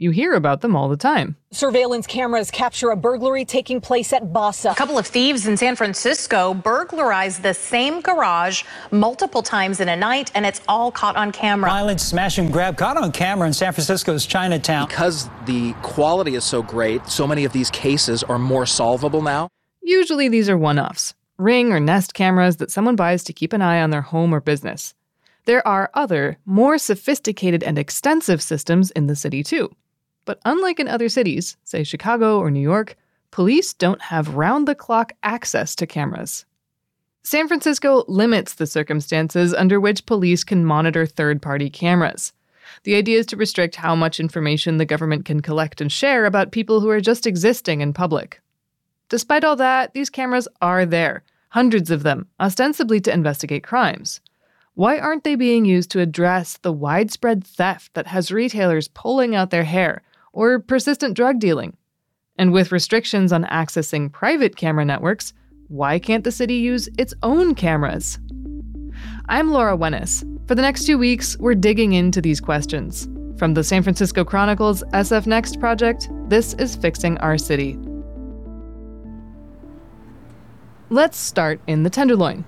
You hear about them all the time. Surveillance cameras capture a burglary taking place at Bassa. A couple of thieves in San Francisco burglarized the same garage multiple times in a night, and it's all caught on camera. Violent smash and grab caught on camera in San Francisco's Chinatown. Because the quality is so great, so many of these cases are more solvable now. Usually these are one offs ring or nest cameras that someone buys to keep an eye on their home or business. There are other, more sophisticated and extensive systems in the city too. But unlike in other cities, say Chicago or New York, police don't have round the clock access to cameras. San Francisco limits the circumstances under which police can monitor third party cameras. The idea is to restrict how much information the government can collect and share about people who are just existing in public. Despite all that, these cameras are there, hundreds of them, ostensibly to investigate crimes. Why aren't they being used to address the widespread theft that has retailers pulling out their hair or persistent drug dealing? And with restrictions on accessing private camera networks, why can't the city use its own cameras? I'm Laura Wenus. For the next two weeks, we're digging into these questions. From the San Francisco Chronicle's SF Next project, this is Fixing Our City. Let's start in the Tenderloin.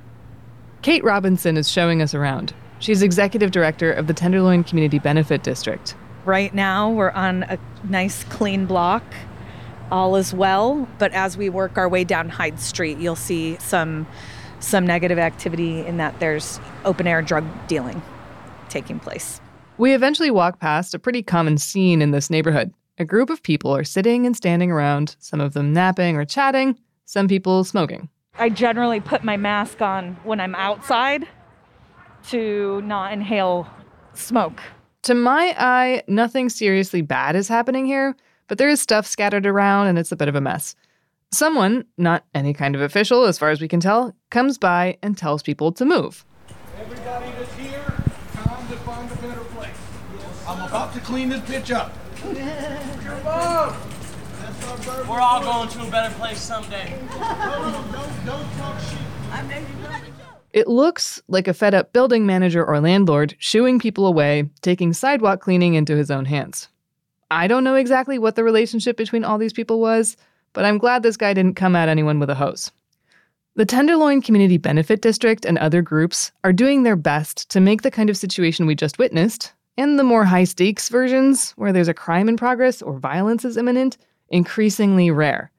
Kate Robinson is showing us around. She's executive director of the Tenderloin Community Benefit District. Right now, we're on a nice, clean block. All is well, but as we work our way down Hyde Street, you'll see some some negative activity in that there's open air drug dealing taking place. We eventually walk past a pretty common scene in this neighborhood. A group of people are sitting and standing around, some of them napping or chatting, some people smoking. I generally put my mask on when I'm outside to not inhale smoke. To my eye, nothing seriously bad is happening here, but there is stuff scattered around and it's a bit of a mess. Someone, not any kind of official as far as we can tell, comes by and tells people to move. Everybody that's here, time to find a better place. I'm about to clean this bitch up. Come on! We're all going to a better place someday. Don't, don't, don't talk shit. It looks like a fed up building manager or landlord shooing people away, taking sidewalk cleaning into his own hands. I don't know exactly what the relationship between all these people was, but I'm glad this guy didn't come at anyone with a hose. The Tenderloin Community Benefit District and other groups are doing their best to make the kind of situation we just witnessed, and the more high stakes versions, where there's a crime in progress or violence is imminent, increasingly rare.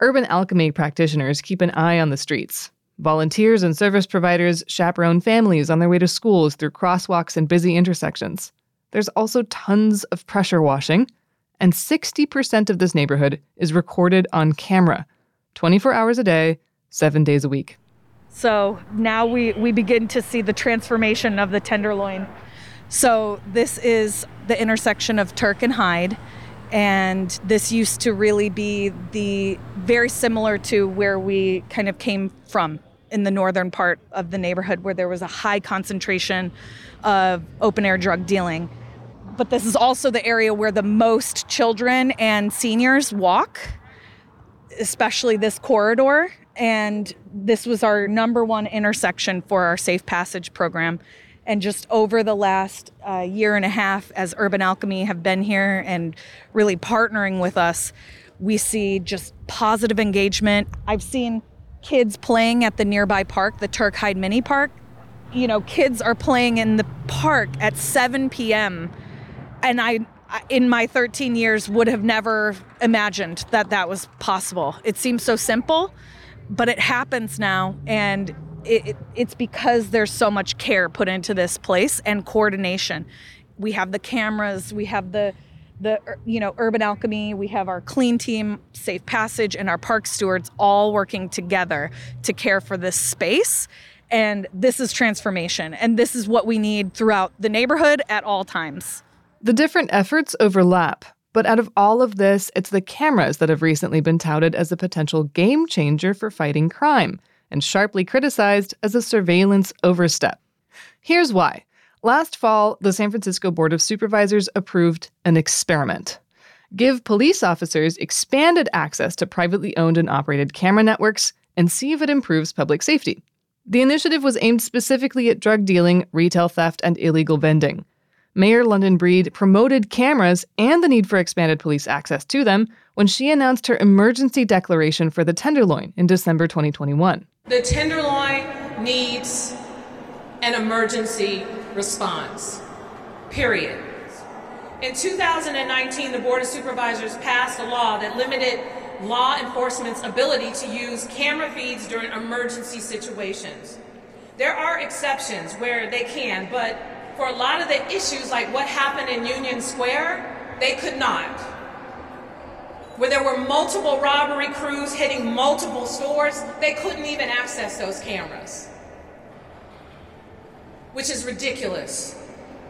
Urban alchemy practitioners keep an eye on the streets. Volunteers and service providers chaperone families on their way to schools through crosswalks and busy intersections. There's also tons of pressure washing, and 60% of this neighborhood is recorded on camera 24 hours a day, seven days a week. So now we, we begin to see the transformation of the Tenderloin. So this is the intersection of Turk and Hyde. And this used to really be the very similar to where we kind of came from in the northern part of the neighborhood where there was a high concentration of open air drug dealing. But this is also the area where the most children and seniors walk, especially this corridor. And this was our number one intersection for our Safe Passage program. And just over the last uh, year and a half, as Urban Alchemy have been here and really partnering with us, we see just positive engagement. I've seen kids playing at the nearby park, the Turk Hyde Mini Park. You know, kids are playing in the park at 7 p.m. And I, in my 13 years, would have never imagined that that was possible. It seems so simple, but it happens now. And it, it's because there's so much care put into this place and coordination. We have the cameras, we have the the you know urban alchemy we have our clean team safe passage and our park stewards all working together to care for this space and this is transformation and this is what we need throughout the neighborhood at all times The different efforts overlap, But out of all of this, it's the cameras that have recently been touted as a potential game changer for fighting crime and sharply criticized as a surveillance overstep. Here's why. Last fall, the San Francisco Board of Supervisors approved an experiment. Give police officers expanded access to privately owned and operated camera networks and see if it improves public safety. The initiative was aimed specifically at drug dealing, retail theft, and illegal vending. Mayor London Breed promoted cameras and the need for expanded police access to them when she announced her emergency declaration for the Tenderloin in December 2021. The Tenderloin needs an emergency response, period. In 2019, the Board of Supervisors passed a law that limited law enforcement's ability to use camera feeds during emergency situations. There are exceptions where they can, but for a lot of the issues, like what happened in Union Square, they could not. Where there were multiple robbery crews hitting multiple stores, they couldn't even access those cameras. Which is ridiculous.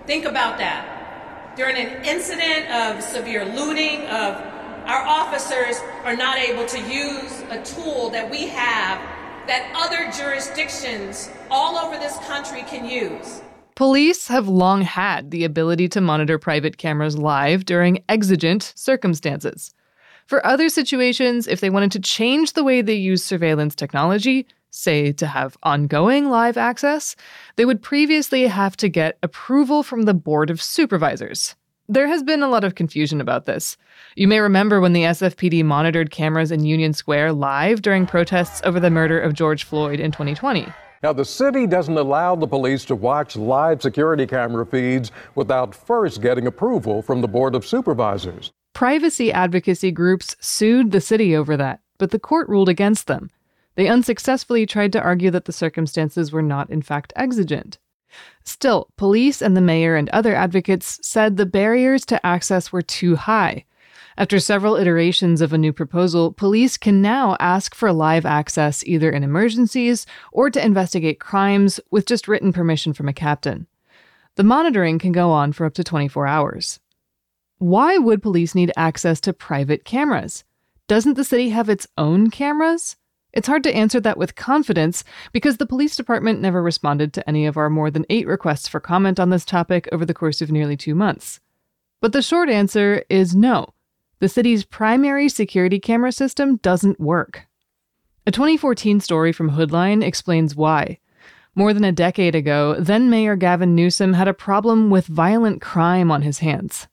Think about that. During an incident of severe looting, of our officers are not able to use a tool that we have that other jurisdictions all over this country can use. Police have long had the ability to monitor private cameras live during exigent circumstances. For other situations, if they wanted to change the way they use surveillance technology, say to have ongoing live access, they would previously have to get approval from the Board of Supervisors. There has been a lot of confusion about this. You may remember when the SFPD monitored cameras in Union Square live during protests over the murder of George Floyd in 2020. Now, the city doesn't allow the police to watch live security camera feeds without first getting approval from the Board of Supervisors. Privacy advocacy groups sued the city over that, but the court ruled against them. They unsuccessfully tried to argue that the circumstances were not, in fact, exigent. Still, police and the mayor and other advocates said the barriers to access were too high. After several iterations of a new proposal, police can now ask for live access either in emergencies or to investigate crimes with just written permission from a captain. The monitoring can go on for up to 24 hours. Why would police need access to private cameras? Doesn't the city have its own cameras? It's hard to answer that with confidence because the police department never responded to any of our more than eight requests for comment on this topic over the course of nearly two months. But the short answer is no the city's primary security camera system doesn't work. A 2014 story from Hoodline explains why. More than a decade ago, then Mayor Gavin Newsom had a problem with violent crime on his hands.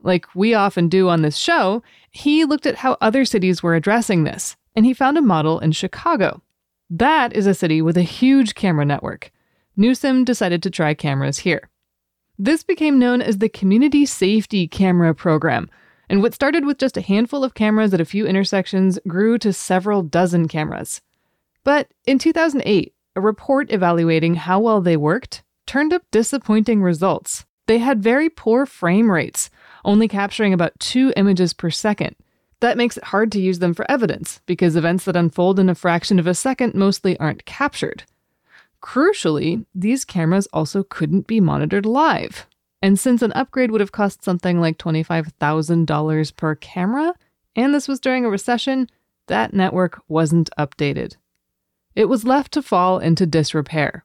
Like we often do on this show, he looked at how other cities were addressing this, and he found a model in Chicago. That is a city with a huge camera network. Newsom decided to try cameras here. This became known as the Community Safety Camera Program, and what started with just a handful of cameras at a few intersections grew to several dozen cameras. But in 2008, a report evaluating how well they worked turned up disappointing results. They had very poor frame rates, only capturing about two images per second. That makes it hard to use them for evidence, because events that unfold in a fraction of a second mostly aren't captured. Crucially, these cameras also couldn't be monitored live, and since an upgrade would have cost something like $25,000 per camera, and this was during a recession, that network wasn't updated. It was left to fall into disrepair.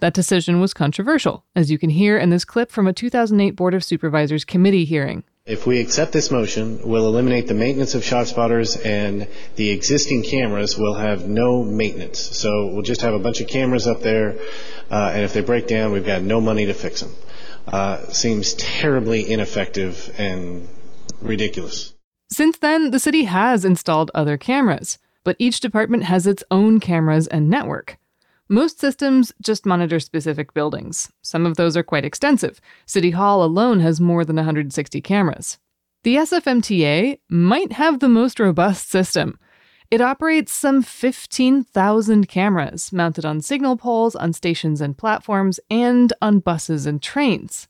That decision was controversial, as you can hear in this clip from a 2008 Board of Supervisors committee hearing. If we accept this motion, we'll eliminate the maintenance of shot spotters and the existing cameras will have no maintenance. So we'll just have a bunch of cameras up there, uh, and if they break down, we've got no money to fix them uh, seems terribly ineffective and ridiculous. Since then, the city has installed other cameras, but each department has its own cameras and network. Most systems just monitor specific buildings. Some of those are quite extensive. City Hall alone has more than 160 cameras. The SFMTA might have the most robust system. It operates some 15,000 cameras mounted on signal poles, on stations and platforms, and on buses and trains.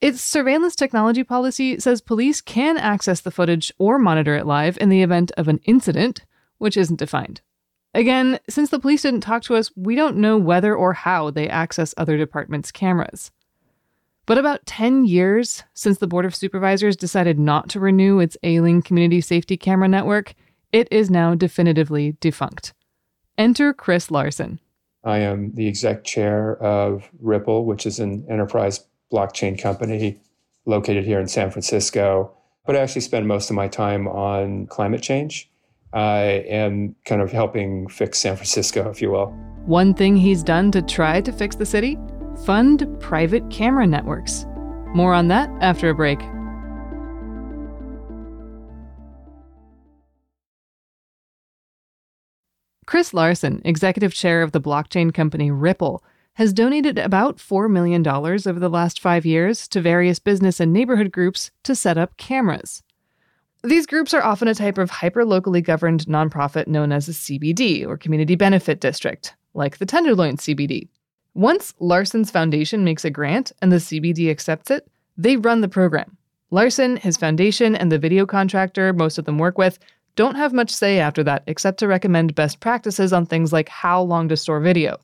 Its surveillance technology policy says police can access the footage or monitor it live in the event of an incident, which isn't defined. Again, since the police didn't talk to us, we don't know whether or how they access other departments' cameras. But about 10 years since the Board of Supervisors decided not to renew its ailing community safety camera network, it is now definitively defunct. Enter Chris Larsen. I am the exec chair of Ripple, which is an enterprise blockchain company located here in San Francisco. But I actually spend most of my time on climate change. Uh, I am kind of helping fix San Francisco, if you will. One thing he's done to try to fix the city? Fund private camera networks. More on that after a break. Chris Larsen, executive chair of the blockchain company Ripple, has donated about $4 million over the last five years to various business and neighborhood groups to set up cameras. These groups are often a type of hyper locally governed nonprofit known as a CBD or Community Benefit District, like the Tenderloin CBD. Once Larsen's foundation makes a grant and the CBD accepts it, they run the program. Larsen, his foundation, and the video contractor most of them work with don't have much say after that except to recommend best practices on things like how long to store video.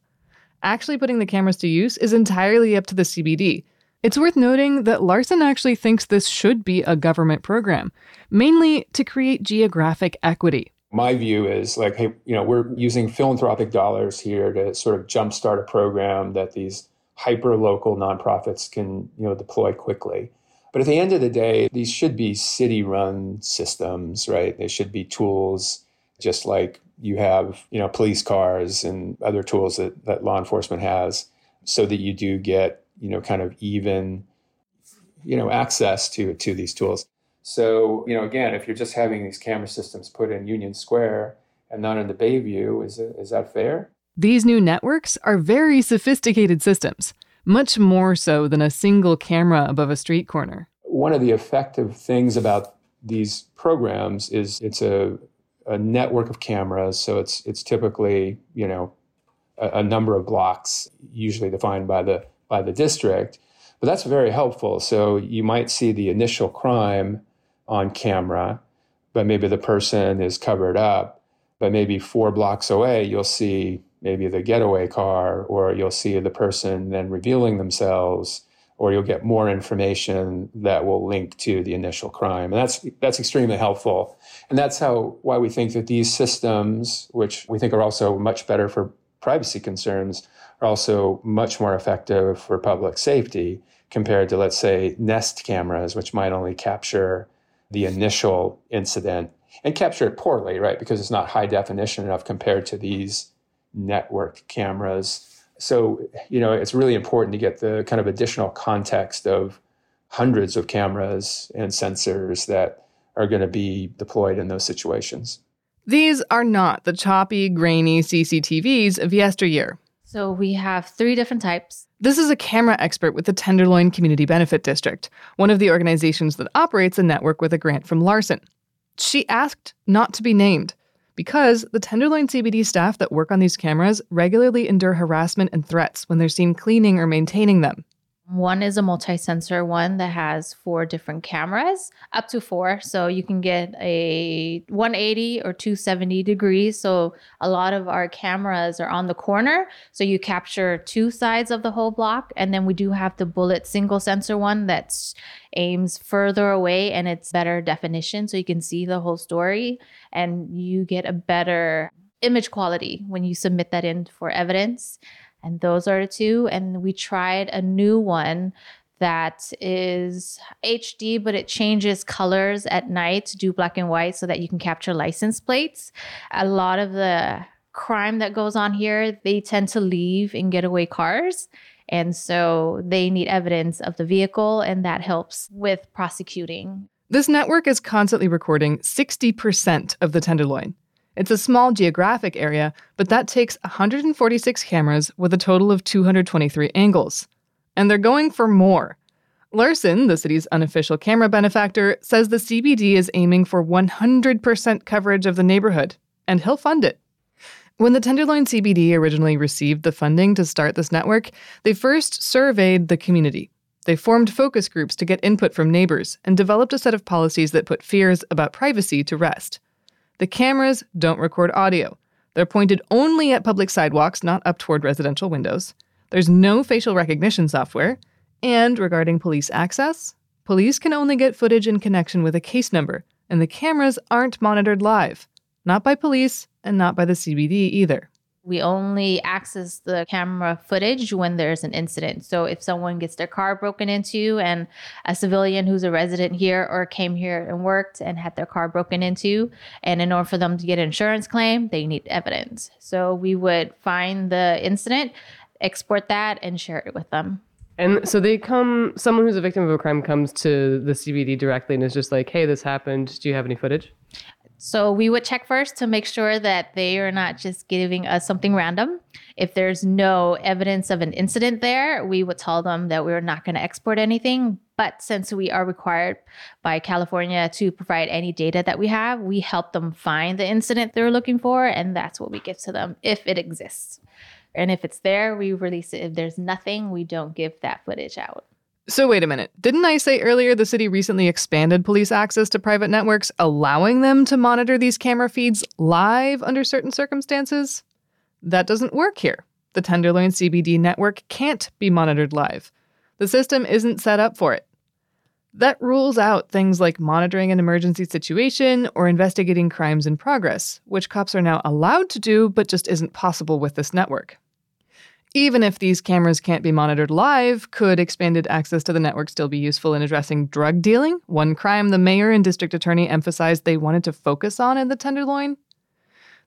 Actually putting the cameras to use is entirely up to the CBD. It's worth noting that Larsen actually thinks this should be a government program, mainly to create geographic equity. My view is like, hey, you know, we're using philanthropic dollars here to sort of jumpstart a program that these hyper local nonprofits can, you know, deploy quickly. But at the end of the day, these should be city run systems, right? They should be tools just like you have, you know, police cars and other tools that, that law enforcement has so that you do get, you know, kind of even, you know, access to, to these tools. So, you know, again, if you're just having these camera systems put in Union Square and not in the Bayview, is, is that fair? These new networks are very sophisticated systems, much more so than a single camera above a street corner. One of the effective things about these programs is it's a a network of cameras. So it's it's typically you know a, a, number of blocks, usually defined by the by the district. But that's very helpful. So you might see the initial crime on camera, but maybe the person is covered up. But maybe four blocks away, you'll see maybe the getaway car, or you'll see the person then revealing themselves or you'll get more information that will link to the initial crime. And that's that's extremely helpful. And that's how why we think that these systems, which we think are also much better for privacy concerns, are also much more effective for public safety compared to let's say Nest cameras, which might only capture the initial incident and capture it poorly, right? Because it's not high definition enough compared to these network cameras so, you know, it's really important to get the kind of additional context of hundreds of cameras and sensors that are going to be deployed in those situations. These are not the choppy, grainy CCTVs of yesteryear. So we have three different types. This is a camera expert with the Tenderloin Community Benefit District, one of the organizations that operates a network with a grant from Larsen. She asked not to be named because the Tenderloin CBD staff that work on these cameras regularly endure harassment and threats when they're seen cleaning or maintaining them. One is a multi sensor one that has four different cameras, up to four. So you can get a 180 or 270 degrees. So a lot of our cameras are on the corner. So you capture two sides of the whole block. And then we do have the bullet single sensor one that aims further away and it's better definition. So you can see the whole story and you get a better image quality when you submit that in for evidence. And those are the two. And we tried a new one that is HD, but it changes colors at night to do black and white so that you can capture license plates. A lot of the crime that goes on here, they tend to leave in getaway cars. And so they need evidence of the vehicle, and that helps with prosecuting. This network is constantly recording 60% of the Tenderloin. It's a small geographic area, but that takes 146 cameras with a total of 223 angles. And they're going for more. Larsen, the city's unofficial camera benefactor, says the CBD is aiming for 100% coverage of the neighborhood, and he'll fund it. When the Tenderloin CBD originally received the funding to start this network, they first surveyed the community. They formed focus groups to get input from neighbors and developed a set of policies that put fears about privacy to rest. The cameras don't record audio. They're pointed only at public sidewalks, not up toward residential windows. There's no facial recognition software. And regarding police access, police can only get footage in connection with a case number, and the cameras aren't monitored live. Not by police and not by the CBD either. We only access the camera footage when there's an incident. So if someone gets their car broken into and a civilian who's a resident here or came here and worked and had their car broken into, and in order for them to get an insurance claim, they need evidence. So we would find the incident, export that, and share it with them. And so they come, someone who's a victim of a crime comes to the CBD directly and is just like, hey, this happened. Do you have any footage? So we would check first to make sure that they are not just giving us something random. If there's no evidence of an incident there, we would tell them that we're not going to export anything. But since we are required by California to provide any data that we have, we help them find the incident they're looking for, and that's what we give to them if it exists. And if it's there, we release it. If there's nothing, we don't give that footage out. So, wait a minute. Didn't I say earlier the city recently expanded police access to private networks, allowing them to monitor these camera feeds live under certain circumstances? That doesn't work here. The Tenderloin CBD network can't be monitored live. The system isn't set up for it. That rules out things like monitoring an emergency situation or investigating crimes in progress, which cops are now allowed to do but just isn't possible with this network. Even if these cameras can't be monitored live, could expanded access to the network still be useful in addressing drug dealing? One crime the mayor and district attorney emphasized they wanted to focus on in the Tenderloin?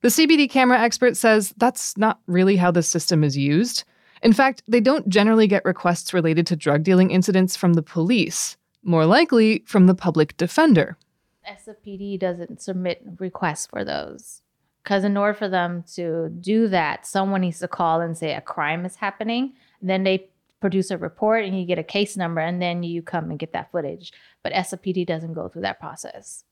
The CBD camera expert says that's not really how the system is used. In fact, they don't generally get requests related to drug dealing incidents from the police, more likely from the public defender. SFPD doesn't submit requests for those. Because in order for them to do that, someone needs to call and say a crime is happening. Then they produce a report and you get a case number, and then you come and get that footage. But SFPD doesn't go through that process.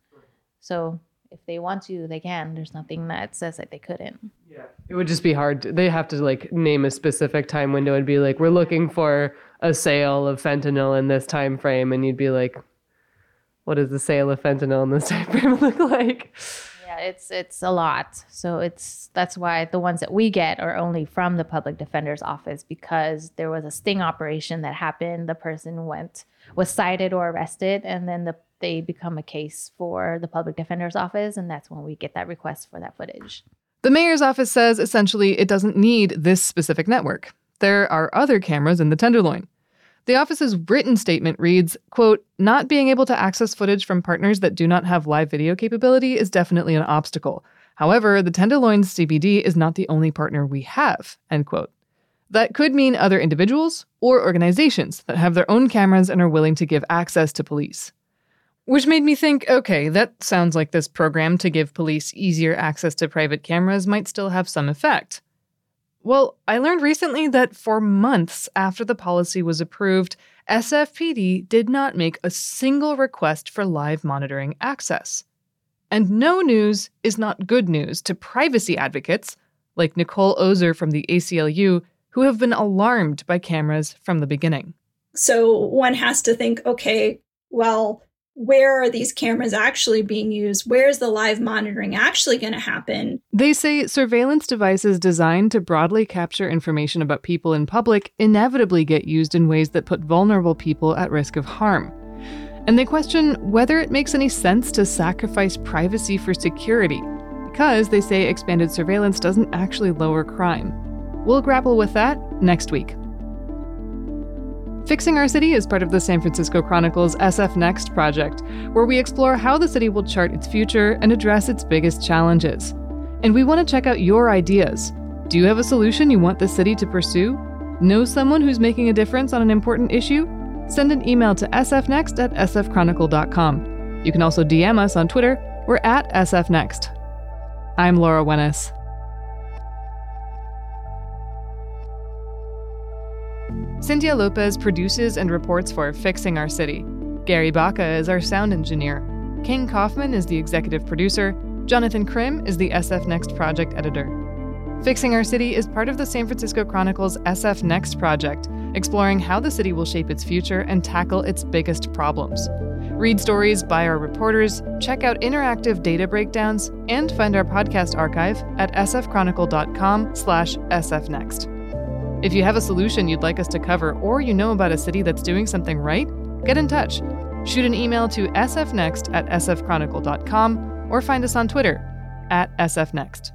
So if they want to, they can. There's nothing that says that they couldn't. Yeah. It would just be hard. They have to like name a specific time window and be like, we're looking for a sale of fentanyl in this time frame, and you'd be like, what does the sale of fentanyl in this time frame look like? It's it's a lot. So it's that's why the ones that we get are only from the public defender's office because there was a sting operation that happened. The person went was cited or arrested, and then the they become a case for the public defender's office, and that's when we get that request for that footage. The mayor's office says essentially it doesn't need this specific network. There are other cameras in the Tenderloin. The office's written statement reads, quote, not being able to access footage from partners that do not have live video capability is definitely an obstacle. However, the Tenderloins CBD is not the only partner we have, end quote. That could mean other individuals or organizations that have their own cameras and are willing to give access to police. Which made me think okay, that sounds like this program to give police easier access to private cameras might still have some effect. Well, I learned recently that for months after the policy was approved, SFPD did not make a single request for live monitoring access. And no news is not good news to privacy advocates like Nicole Ozer from the ACLU, who have been alarmed by cameras from the beginning. So one has to think okay, well, where are these cameras actually being used? Where's the live monitoring actually going to happen? They say surveillance devices designed to broadly capture information about people in public inevitably get used in ways that put vulnerable people at risk of harm. And they question whether it makes any sense to sacrifice privacy for security, because they say expanded surveillance doesn't actually lower crime. We'll grapple with that next week. Fixing Our City is part of the San Francisco Chronicle's SF Next project, where we explore how the city will chart its future and address its biggest challenges. And we want to check out your ideas. Do you have a solution you want the city to pursue? Know someone who's making a difference on an important issue? Send an email to sfnext at sfchronicle.com. You can also DM us on Twitter. We're at sfnext. I'm Laura Wenus. Cynthia Lopez produces and reports for Fixing Our City. Gary Baca is our sound engineer. King Kaufman is the executive producer. Jonathan Krim is the SF Next project editor. Fixing Our City is part of the San Francisco Chronicle's SF Next project, exploring how the city will shape its future and tackle its biggest problems. Read stories by our reporters, check out interactive data breakdowns, and find our podcast archive at sfchronicle.com slash sfnext. If you have a solution you'd like us to cover or you know about a city that's doing something right, get in touch. Shoot an email to sfnext at sfchronicle.com or find us on Twitter at sfnext.